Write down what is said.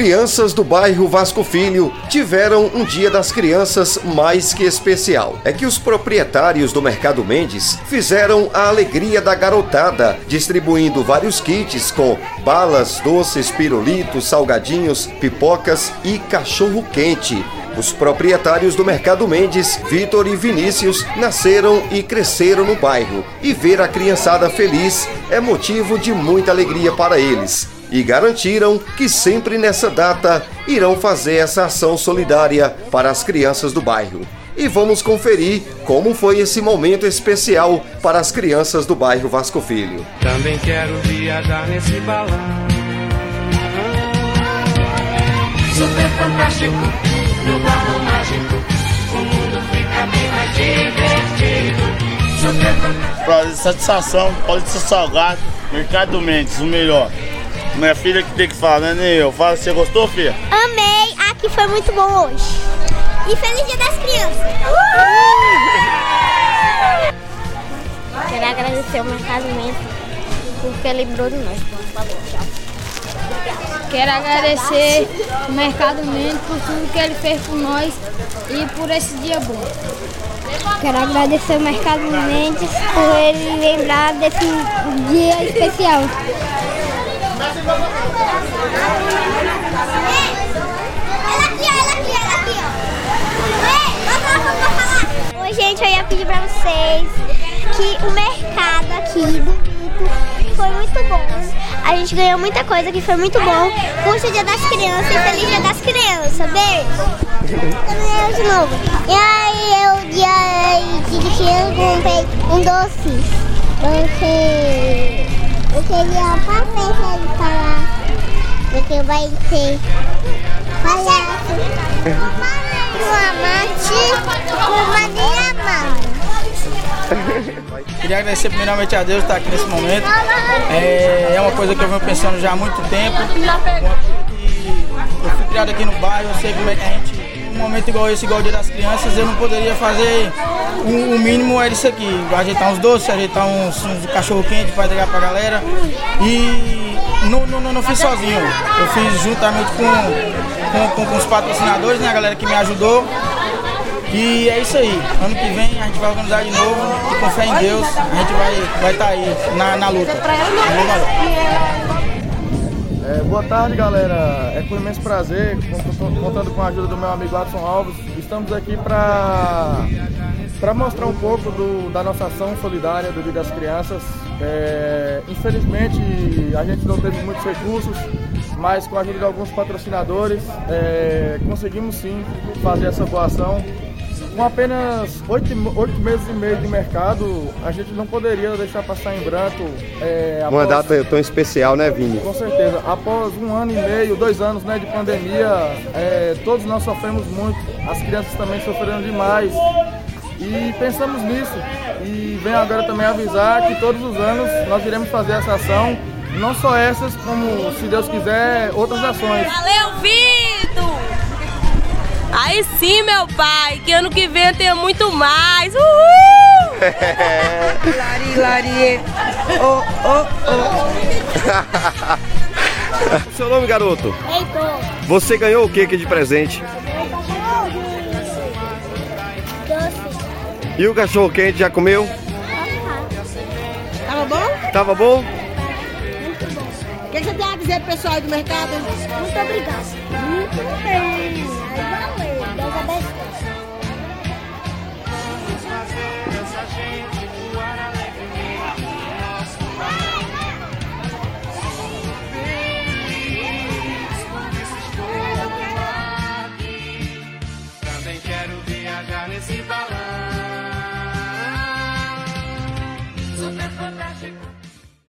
crianças do bairro Vasco Filho tiveram um Dia das Crianças mais que especial. É que os proprietários do Mercado Mendes fizeram a alegria da garotada, distribuindo vários kits com balas, doces, pirulitos, salgadinhos, pipocas e cachorro quente. Os proprietários do Mercado Mendes, Vitor e Vinícius, nasceram e cresceram no bairro. E ver a criançada feliz é motivo de muita alegria para eles e garantiram que sempre nessa data irão fazer essa ação solidária para as crianças do bairro. E vamos conferir como foi esse momento especial para as crianças do bairro Vasco Filho. Também quero viajar nesse balão. Super fantástico, no balão mágico, o mundo fica bem mais divertido. Super fantástico. Prazer, satisfação, pode ser salgado, Mercado Mendes, o melhor. Minha filha que tem que falar, né, nem eu. Fala, você gostou, filha? Amei, aqui foi muito bom hoje. E feliz dia das crianças. Quero agradecer o Mercado Mendes porque lembrou de nós. Tchau. Quero agradecer o Mercado Mendes por tudo que ele fez por nós e por esse dia bom. Quero agradecer o Mercado Mendes por ele lembrar desse dia especial. Oi, gente, eu ia pedir pra vocês que o mercado aqui do Vito foi muito bom. A gente ganhou muita coisa que foi muito bom. Curte o Dia das Crianças e Feliz Dia das Crianças. Beijo. Eu de novo. E aí, eu, dia de criança, comprei um doce. Porque eu queria passar ele falar. Porque vai ter palhaço. Uma mate, uma diamante. Queria agradecer primeiramente a Deus estar aqui nesse momento. É, é uma coisa que eu venho pensando já há muito tempo. Uma eu fui criado aqui no bairro, eu sei como é que a gente. Momento igual esse, igual o Dia das Crianças, eu não poderia fazer. O, o mínimo era isso aqui: ajeitar uns doces, ajeitar uns, uns cachorro quente para entregar pra galera. E não, não, não, não fiz sozinho. Eu fiz juntamente com, com, com, com os patrocinadores, né, a galera que me ajudou. E é isso aí. Ano que vem a gente vai organizar de novo. E com fé em Deus, a gente vai estar vai tá aí na, na luta. É, boa tarde, galera. É com imenso prazer, contando com a ajuda do meu amigo Adson Alves, estamos aqui para para mostrar um pouco do, da nossa ação solidária do Dia das Crianças. É, infelizmente, a gente não teve muitos recursos, mas com a ajuda de alguns patrocinadores, é, conseguimos sim fazer essa boa ação. Com apenas oito, oito meses e meio de mercado, a gente não poderia deixar passar em branco. É, Uma data tão especial, né, Vini? Com certeza. Após um ano e meio, dois anos né, de pandemia, é, todos nós sofremos muito. As crianças também sofreram demais. E pensamos nisso. E venho agora também avisar que todos os anos nós iremos fazer essa ação. Não só essas, como, se Deus quiser, outras ações. Valeu, Vitor! Aí sim, meu pai, que ano que vem eu tenho muito mais. Uhul! lari, lari, oh, oh, oh. Seu nome, garoto? Heitor. Você ganhou o que aqui de presente? Doce. E o cachorro quente já comeu? Tava bom? Tava bom? O que você tem a dizer pro pessoal aí do mercado? Muito obrigado. Muito bem. Viajar. Super fantástico.